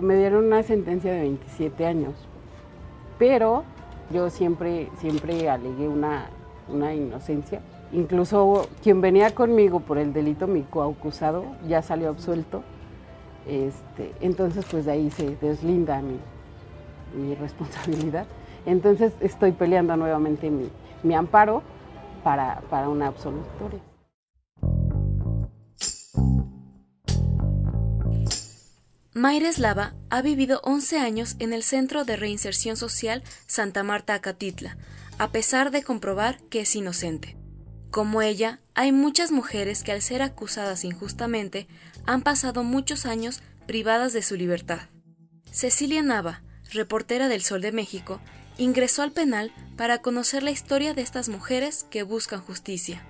Me dieron una sentencia de 27 años, pero yo siempre, siempre alegué una, una inocencia. Incluso quien venía conmigo por el delito, mi coacusado, ya salió absuelto. Este, entonces, pues de ahí se deslinda mi, mi responsabilidad. Entonces, estoy peleando nuevamente mi, mi amparo para, para una absolutoria. Mayra Eslava ha vivido 11 años en el Centro de Reinserción Social Santa Marta Acatitla, a pesar de comprobar que es inocente. Como ella, hay muchas mujeres que al ser acusadas injustamente han pasado muchos años privadas de su libertad. Cecilia Nava, reportera del Sol de México, ingresó al penal para conocer la historia de estas mujeres que buscan justicia.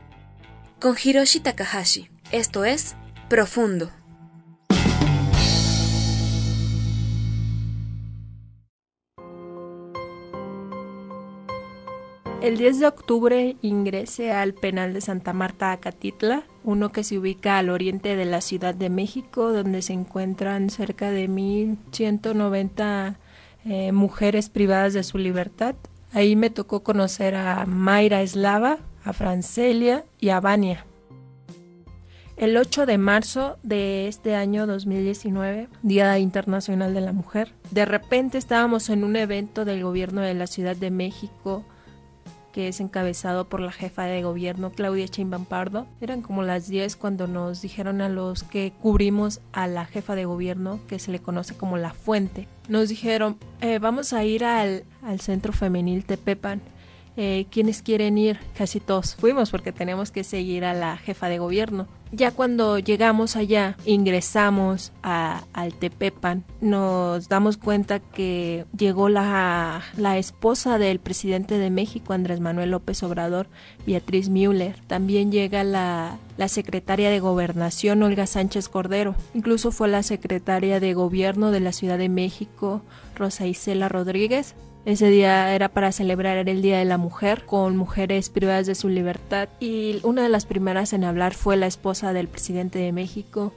Con Hiroshi Takahashi, esto es Profundo. El 10 de octubre ingresé al penal de Santa Marta Acatitla, uno que se ubica al oriente de la Ciudad de México, donde se encuentran cerca de 1.190 eh, mujeres privadas de su libertad. Ahí me tocó conocer a Mayra Eslava, a Francelia y a Vania. El 8 de marzo de este año 2019, Día Internacional de la Mujer, de repente estábamos en un evento del gobierno de la Ciudad de México que es encabezado por la jefa de gobierno Claudia Sheinbaum Pardo. Eran como las 10 cuando nos dijeron a los que cubrimos a la jefa de gobierno, que se le conoce como La Fuente. Nos dijeron, eh, vamos a ir al, al centro femenil Tepepan. Eh, ¿Quiénes quieren ir? Casi todos fuimos porque tenemos que seguir a la jefa de gobierno. Ya cuando llegamos allá, ingresamos a, al Tepepan, nos damos cuenta que llegó la, la esposa del presidente de México, Andrés Manuel López Obrador, Beatriz Müller. También llega la, la secretaria de Gobernación, Olga Sánchez Cordero. Incluso fue la secretaria de Gobierno de la Ciudad de México, Rosa Isela Rodríguez. Ese día era para celebrar el Día de la Mujer con mujeres privadas de su libertad y una de las primeras en hablar fue la esposa del presidente de México,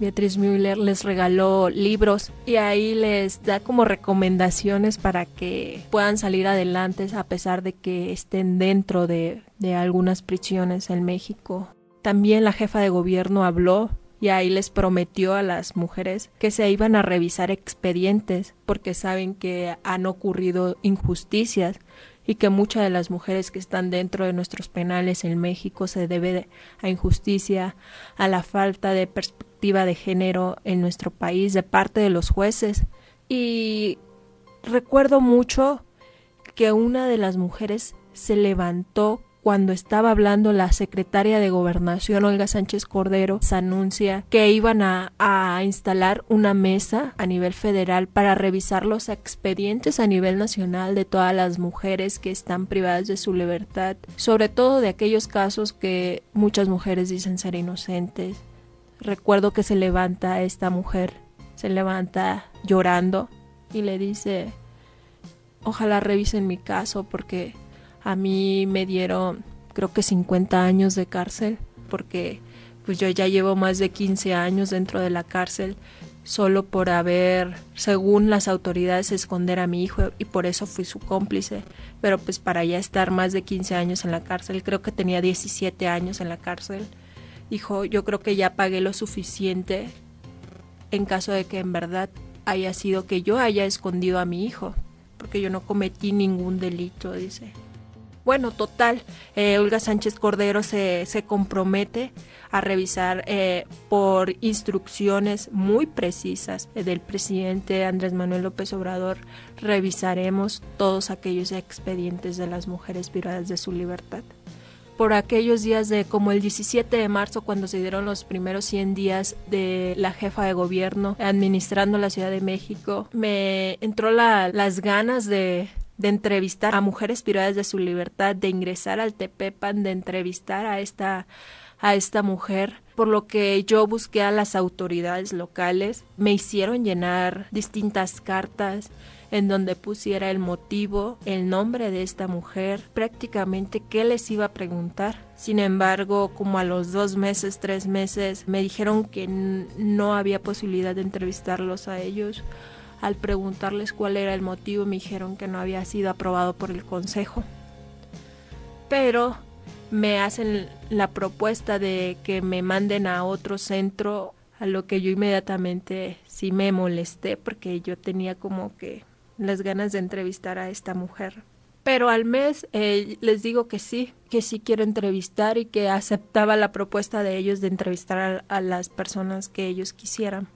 Beatriz Müller, les regaló libros y ahí les da como recomendaciones para que puedan salir adelante a pesar de que estén dentro de, de algunas prisiones en México. También la jefa de gobierno habló y ahí les prometió a las mujeres que se iban a revisar expedientes porque saben que han ocurrido injusticias y que muchas de las mujeres que están dentro de nuestros penales en México se debe a injusticia, a la falta de perspectiva de género en nuestro país de parte de los jueces. Y recuerdo mucho que una de las mujeres se levantó cuando estaba hablando la secretaria de Gobernación, Olga Sánchez Cordero, se anuncia que iban a, a, instalar una mesa a nivel federal para revisar los expedientes a nivel nacional de todas las mujeres que están privadas de su libertad, sobre todo de aquellos casos que muchas mujeres dicen ser inocentes. Recuerdo que se levanta esta mujer, se levanta llorando y le dice, ojalá revisen mi caso porque a mí me dieron creo que 50 años de cárcel porque pues yo ya llevo más de 15 años dentro de la cárcel solo por haber, según las autoridades, esconder a mi hijo y por eso fui su cómplice. Pero pues para ya estar más de 15 años en la cárcel, creo que tenía 17 años en la cárcel, dijo, yo creo que ya pagué lo suficiente en caso de que en verdad haya sido que yo haya escondido a mi hijo, porque yo no cometí ningún delito, dice. Bueno, total, eh, Olga Sánchez Cordero se, se compromete a revisar eh, por instrucciones muy precisas del presidente Andrés Manuel López Obrador, revisaremos todos aquellos expedientes de las mujeres privadas de su libertad. por aquellos días de como el 17 de marzo cuando se dieron los primeros 100 días de la jefa de gobierno administrando la Ciudad de México, me entró las ganas de, de entrevistar a mujeres privadas de su libertad, de ingresar al Tepepan, de entrevistar a esta a esta mujer, por lo que yo busqué a las autoridades locales, me hicieron llenar distintas cartas en donde pusiera el motivo, el nombre de esta mujer, prácticamente qué les iba a preguntar. Sin embargo, como a los dos meses, tres meses, me dijeron que no había posibilidad de entrevistarlos a ellos. Al preguntarles cuál era el motivo, me dijeron que no había sido aprobado por el Consejo. Pero me hacen la propuesta de que me manden a otro centro, a lo que yo inmediatamente sí me molesté porque yo tenía como que las ganas de entrevistar a esta mujer. Pero al mes eh, les digo que sí, que sí quiero entrevistar y que aceptaba la propuesta de ellos de entrevistar a las personas que ellos quisieran.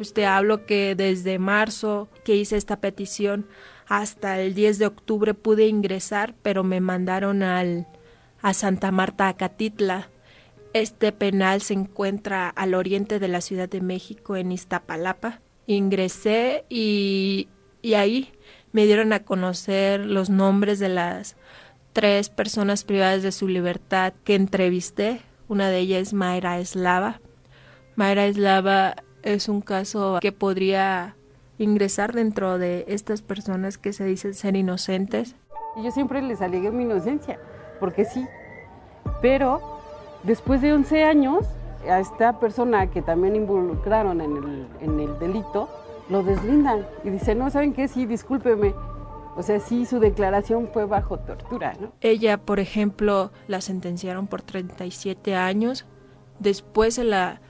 Pues te hablo que desde marzo que hice esta petición hasta el 10 de octubre pude ingresar, pero me mandaron al a Santa Marta Acatitla. Este penal se encuentra al oriente de la Ciudad de México en Iztapalapa. Ingresé y, y ahí me dieron a conocer los nombres de las tres personas privadas de su libertad que entrevisté. Una de ellas es Mayra Eslava. Mayra Eslava es un caso que podría ingresar dentro de estas personas que se dicen ser inocentes. Yo siempre les alegué mi inocencia, porque sí, pero después de 11 años, a esta persona que también involucraron en el, en el delito, lo deslindan y dicen, no, ¿saben qué? Sí, discúlpeme. O sea, sí, su declaración fue bajo tortura, ¿no? Ella, por ejemplo, la sentenciaron por 37 años. Después se la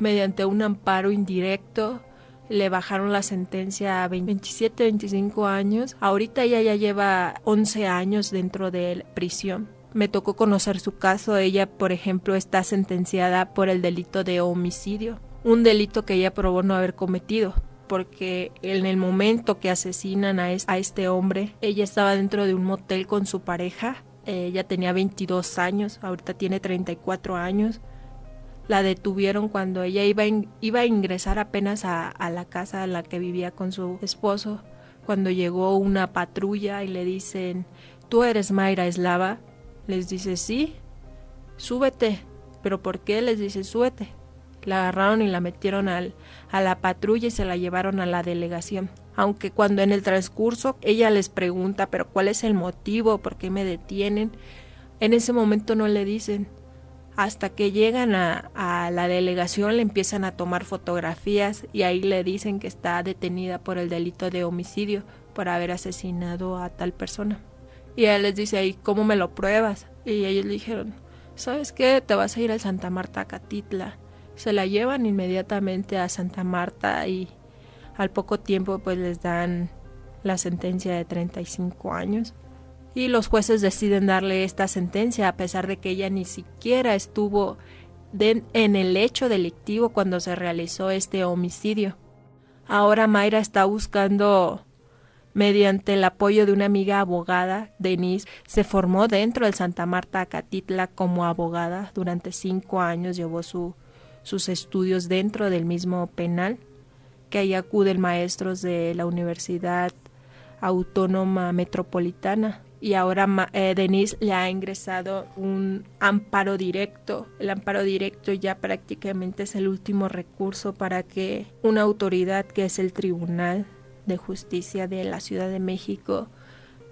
mediante un amparo indirecto le bajaron la sentencia a 27, 25 años. Ahorita ella ya lleva 11 años dentro de prisión. Me tocó conocer su caso. Ella, por ejemplo, está sentenciada por el delito de homicidio, un delito que ella probó no haber cometido porque en el momento que asesinan a, este hombre, ella estaba dentro de un motel con su pareja. Ella tenía 22 años, ahorita tiene 34 años la detuvieron cuando ella iba, iba a ingresar apenas a, la casa en la que vivía con su esposo, cuando llegó una patrulla y le dicen, ¿tú eres Mayra Eslava? Les dice, sí, súbete. ¿Pero por qué? Les dice, súbete. La agarraron y la metieron al, a la patrulla y se la llevaron a la delegación. Aunque cuando en el transcurso ella les pregunta, pero ¿cuál es el motivo? ¿Por qué me detienen? En ese momento no le dicen, hasta que llegan a, la delegación le empiezan a tomar fotografías y ahí le dicen que está detenida por el delito de homicidio por haber asesinado a tal persona. Y él les dice ahí, ¿cómo me lo pruebas? Y ellos le dijeron, ¿sabes qué? Te vas a ir a Santa Marta, Catitla. Se la llevan inmediatamente a Santa Marta y al poco tiempo pues les dan la sentencia de 35 años y los jueces deciden darle esta sentencia a pesar de que ella ni siquiera estuvo en el hecho delictivo cuando se realizó este homicidio. Ahora Mayra está buscando mediante el apoyo de una amiga abogada, Denise, se formó dentro del Santa Marta Acatitla como abogada. Durante cinco años llevó su, sus estudios dentro del mismo penal, que ahí acuden maestros de la Universidad Autónoma Metropolitana y ahora eh, Denise le ha ingresado un amparo directo. El amparo directo ya prácticamente es el último recurso para que una autoridad que es el Tribunal de Justicia de la Ciudad de México,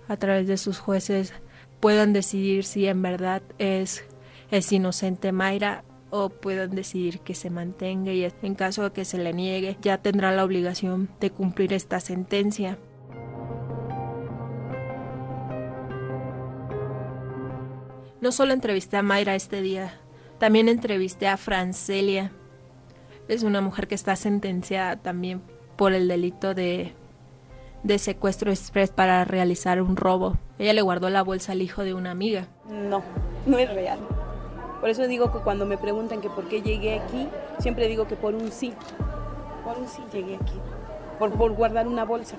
a través de sus jueces, puedan decidir si en verdad es, es inocente Mayra o puedan decidir que se mantenga y en caso de que se le niegue ya tendrá la obligación de cumplir esta sentencia. No solo entrevisté a Mayra este día, también entrevisté a Francelia. Es una mujer que está sentenciada también por el delito de, de secuestro express para realizar un robo. Ella le guardó la bolsa al hijo de una amiga. No, no es real. Por eso digo que cuando me preguntan que por qué llegué aquí, siempre digo que por un sí, por un sí llegué aquí, por, por guardar una bolsa,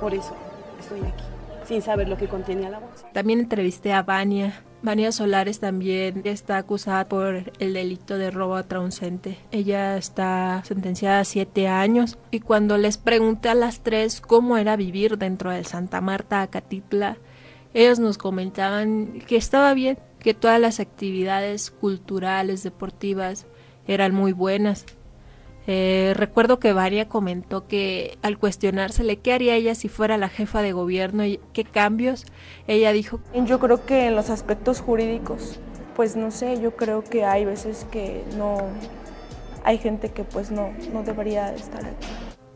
por eso estoy aquí, sin saber lo que contenía la bolsa. También entrevisté a Vania, Vania Solares también está acusada por el delito de robo a trauncente. Ella está sentenciada a siete años y cuando les pregunté a las tres cómo era vivir dentro del Santa Marta Acatitla, ellos nos comentaban que estaba bien, que todas las actividades culturales, deportivas eran muy buenas, eh, recuerdo que Varia comentó que al cuestionársele qué haría ella si fuera la jefa de gobierno y qué cambios, ella dijo... Yo creo que en los aspectos jurídicos, pues no sé, yo creo que hay veces que no, hay gente que pues no, no debería estar aquí.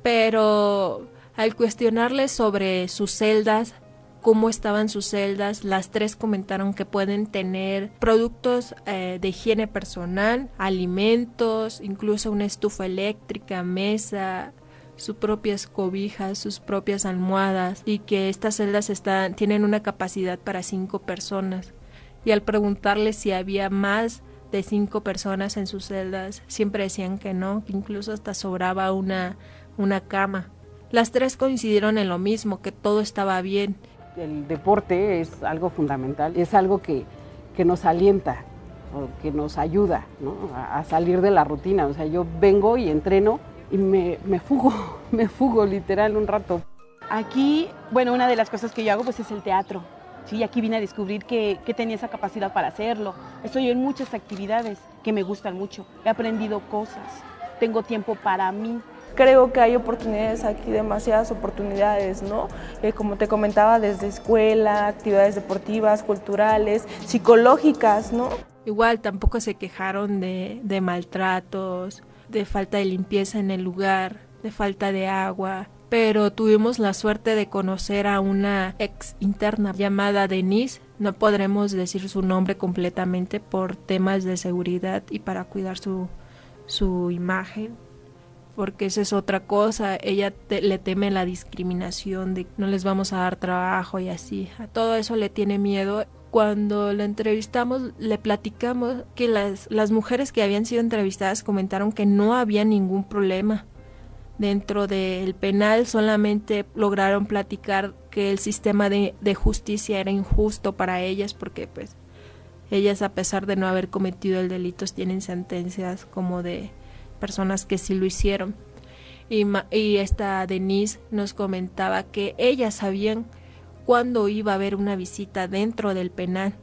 Pero al cuestionarle sobre sus celdas, cómo estaban sus celdas. Las tres comentaron que pueden tener productos eh, de higiene personal, alimentos, incluso una estufa eléctrica, mesa, sus propias cobijas, sus propias almohadas y que estas celdas tienen una capacidad para cinco personas. Y al preguntarle si había más de cinco personas en sus celdas, siempre decían que no, que incluso hasta sobraba una cama. Las tres coincidieron en lo mismo, que todo estaba bien el deporte es algo fundamental, es algo que, nos alienta, que nos ayuda a, salir de la rutina. O sea, yo vengo y entreno y me, me fugo, me fugo literal un rato. Aquí, bueno, una de las cosas que yo hago pues es el teatro. Sí, aquí vine a descubrir que, que, tenía esa capacidad para hacerlo. Estoy en muchas actividades que me gustan mucho. He aprendido cosas. Tengo tiempo para mí creo que hay oportunidades aquí, demasiadas oportunidades, ¿no? Eh, como te comentaba, desde escuela, actividades deportivas, culturales, psicológicas, ¿no? Igual tampoco se quejaron de, de maltratos, de falta de limpieza en el lugar, de falta de agua, pero tuvimos la suerte de conocer a una ex interna llamada Denise. No podremos decir su nombre completamente por temas de seguridad y para cuidar su, su imagen porque esa es otra cosa, ella le teme la discriminación de no les vamos a dar trabajo y así, a todo eso le tiene miedo. Cuando la entrevistamos, le platicamos que las, las mujeres que habían sido entrevistadas comentaron que no había ningún problema. Dentro del penal solamente lograron platicar que el sistema de, de justicia era injusto para ellas porque pues ellas a pesar de no haber cometido el delito tienen sentencias como de personas que sí lo hicieron. Y, esta Denise nos comentaba que ellas sabían cuándo iba a haber una visita dentro del penal.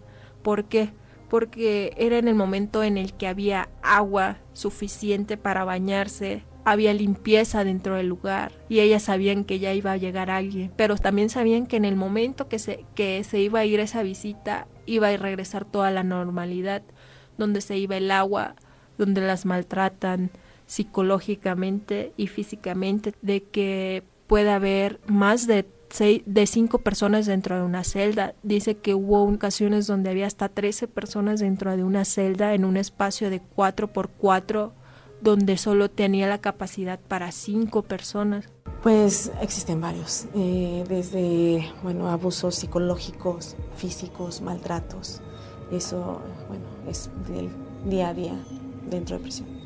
¿Por qué? Porque era en el momento en el que había agua suficiente para bañarse, había limpieza dentro del lugar y ellas sabían que ya iba a llegar alguien, pero también sabían que en el momento que se, que se iba a ir esa visita iba a regresar toda la normalidad, donde se iba el agua, donde las maltratan, psicológicamente y físicamente de que pueda haber más de seis, de cinco personas dentro de una celda. Dice que hubo ocasiones donde había hasta 13 personas dentro de una celda en un espacio de 4 por 4 donde solo tenía la capacidad para cinco personas. Pues existen varios, eh, desde bueno abusos psicológicos, físicos, maltratos. Eso bueno es del día a día dentro de prisión.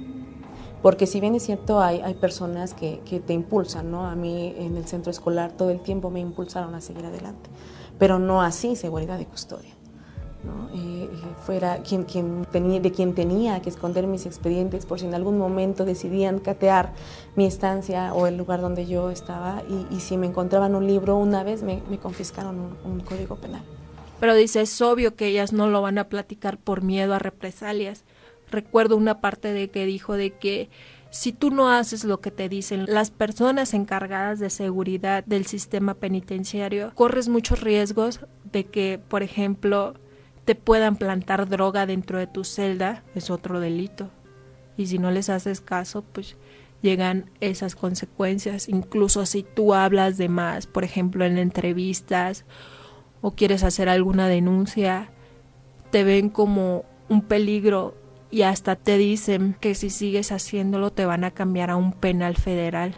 Porque si bien es cierto, hay, hay personas que, que, te impulsan, ¿no? A mí en el centro escolar todo el tiempo me impulsaron a seguir adelante, pero no así seguridad de custodia. ¿no? Eh, eh, fuera quien, quien tenía, de quien tenía que esconder mis expedientes por si en algún momento decidían catear mi estancia o el lugar donde yo estaba y, y si me encontraban un libro una vez me, me confiscaron un, un código penal. Pero dice, es obvio que ellas no lo van a platicar por miedo a represalias recuerdo una parte de que dijo de que si tú no haces lo que te dicen las personas encargadas de seguridad del sistema penitenciario, corres muchos riesgos de que, por ejemplo, te puedan plantar droga dentro de tu celda, es otro delito. Y si no les haces caso, pues llegan esas consecuencias. Incluso si tú hablas de más, por ejemplo, en entrevistas o quieres hacer alguna denuncia, te ven como un peligro y hasta te dicen que si sigues haciéndolo te van a cambiar a un penal federal.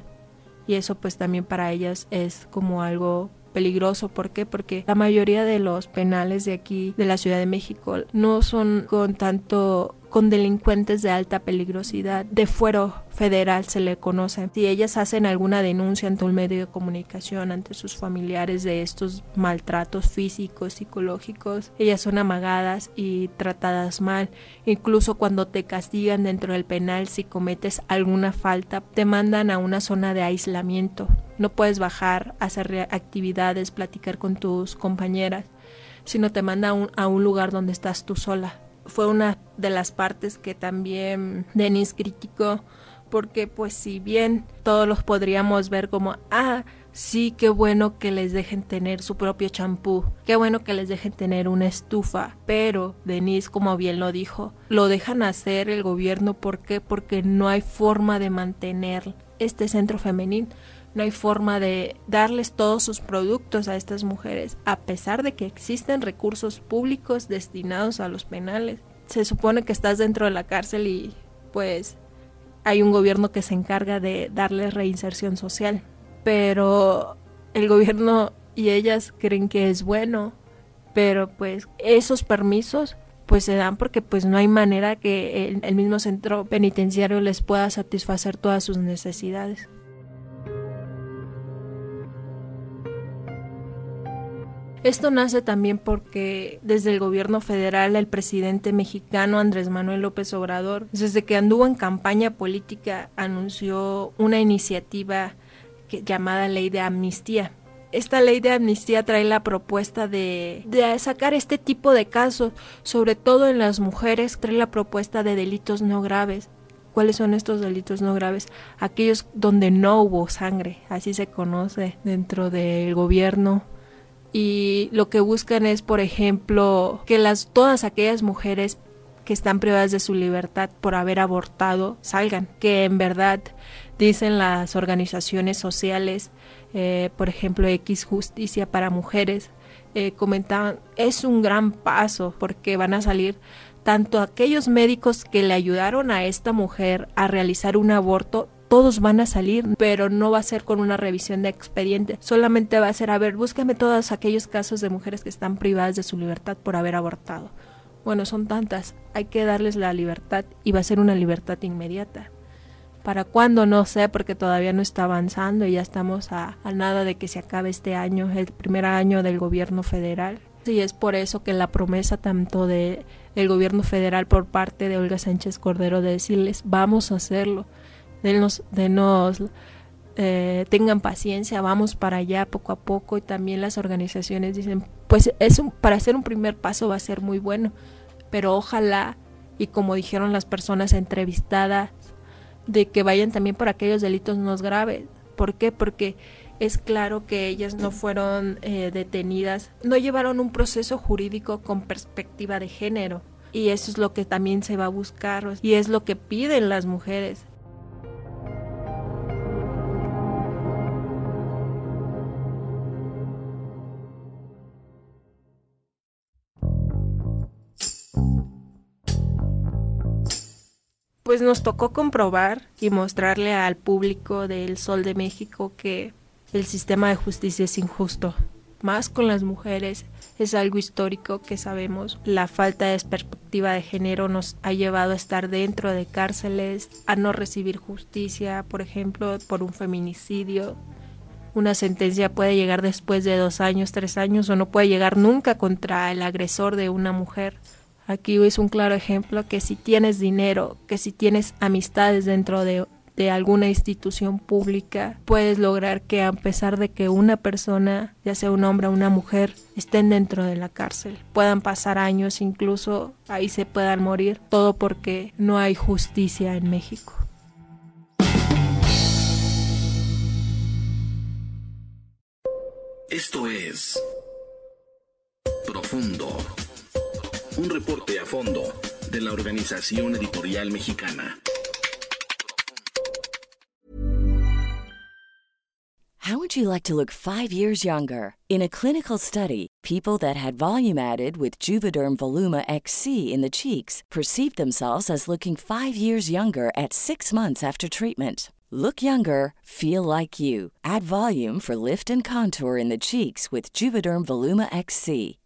Y eso pues también para ellas es como algo peligroso. ¿Por qué? Porque la mayoría de los penales de aquí, de la Ciudad de México, no son con tanto con delincuentes de alta peligrosidad, de fuero federal se le conoce. Si ellas hacen alguna denuncia ante un medio de comunicación, ante sus familiares de estos maltratos físicos, psicológicos, ellas son amagadas y tratadas mal. Incluso cuando te castigan dentro del penal si cometes alguna falta, te mandan a una zona de aislamiento. No puedes bajar, hacer actividades, platicar con tus compañeras, sino te manda a un, a un lugar donde estás tú sola fue una de las partes que también Denis criticó porque pues si bien todos los podríamos ver como ah sí qué bueno que les dejen tener su propio champú qué bueno que les dejen tener una estufa pero Denis como bien lo dijo lo dejan hacer el gobierno ¿por qué? porque no hay forma de mantener este centro femenino no hay forma de darles todos sus productos a estas mujeres, a pesar de que existen recursos públicos destinados a los penales. Se supone que estás dentro de la cárcel y pues hay un gobierno que se encarga de darles reinserción social, pero el gobierno y ellas creen que es bueno, pero pues esos permisos pues se dan porque pues no hay manera que el, el mismo centro penitenciario les pueda satisfacer todas sus necesidades. Esto nace también porque desde el gobierno federal el presidente mexicano Andrés Manuel López Obrador, desde que anduvo en campaña política, anunció una iniciativa llamada Ley de Amnistía. Esta ley de amnistía trae la propuesta de, de sacar este tipo de casos, sobre todo en las mujeres, trae la propuesta de delitos no graves. ¿Cuáles son estos delitos no graves? Aquellos donde no hubo sangre, así se conoce dentro del gobierno y lo que buscan es, por ejemplo, que las todas aquellas mujeres que están privadas de su libertad por haber abortado salgan, que en verdad dicen las organizaciones sociales, eh, por ejemplo X Justicia para Mujeres, eh, comentaban, es un gran paso porque van a salir tanto aquellos médicos que le ayudaron a esta mujer a realizar un aborto todos van a salir, pero no va a ser con una revisión de expediente, solamente va a ser, a ver, búscame todos aquellos casos de mujeres que están privadas de su libertad por haber abortado. Bueno, son tantas, hay que darles la libertad y va a ser una libertad inmediata. ¿Para cuándo? No sé, porque todavía no está avanzando y ya estamos a, nada de que se acabe este año, el primer año del gobierno federal. Y es por eso que la promesa tanto de, del gobierno federal por parte de Olga Sánchez Cordero de decirles vamos a hacerlo, denos, denos eh, tengan paciencia, vamos para allá poco a poco y también las organizaciones dicen, pues es un, para hacer un primer paso va a ser muy bueno, pero ojalá y como dijeron las personas entrevistadas, de que vayan también por aquellos delitos no graves. ¿Por qué? Porque es claro que ellas no fueron eh, detenidas, no llevaron un proceso jurídico con perspectiva de género. Y eso es lo que también se va a buscar y es lo que piden las mujeres. Pues nos tocó comprobar y mostrarle al público del Sol de México que el sistema de justicia es injusto, más con las mujeres. Es algo histórico que sabemos. La falta de perspectiva de género nos ha llevado a estar dentro de cárceles, a no recibir justicia, por ejemplo, por un feminicidio. Una sentencia puede llegar después de dos años, tres años o no puede llegar nunca contra el agresor de una mujer. Aquí es un claro ejemplo que si tienes dinero, que si tienes amistades dentro de, alguna institución pública, puedes lograr que a pesar de que una persona, ya sea un hombre o una mujer, estén dentro de la cárcel, puedan pasar años, incluso ahí se puedan morir, todo porque no hay justicia en México. Esto es Profundo un reporte a fondo de la Organización Editorial Mexicana. How would you like to look five years younger? In a clinical study, people that had volume added with Juvederm Voluma XC in the cheeks perceived themselves as looking five years younger at six months after treatment Look younger, feel like you. Add volume for lift and contour in the cheeks with Juvederm Voluma XC.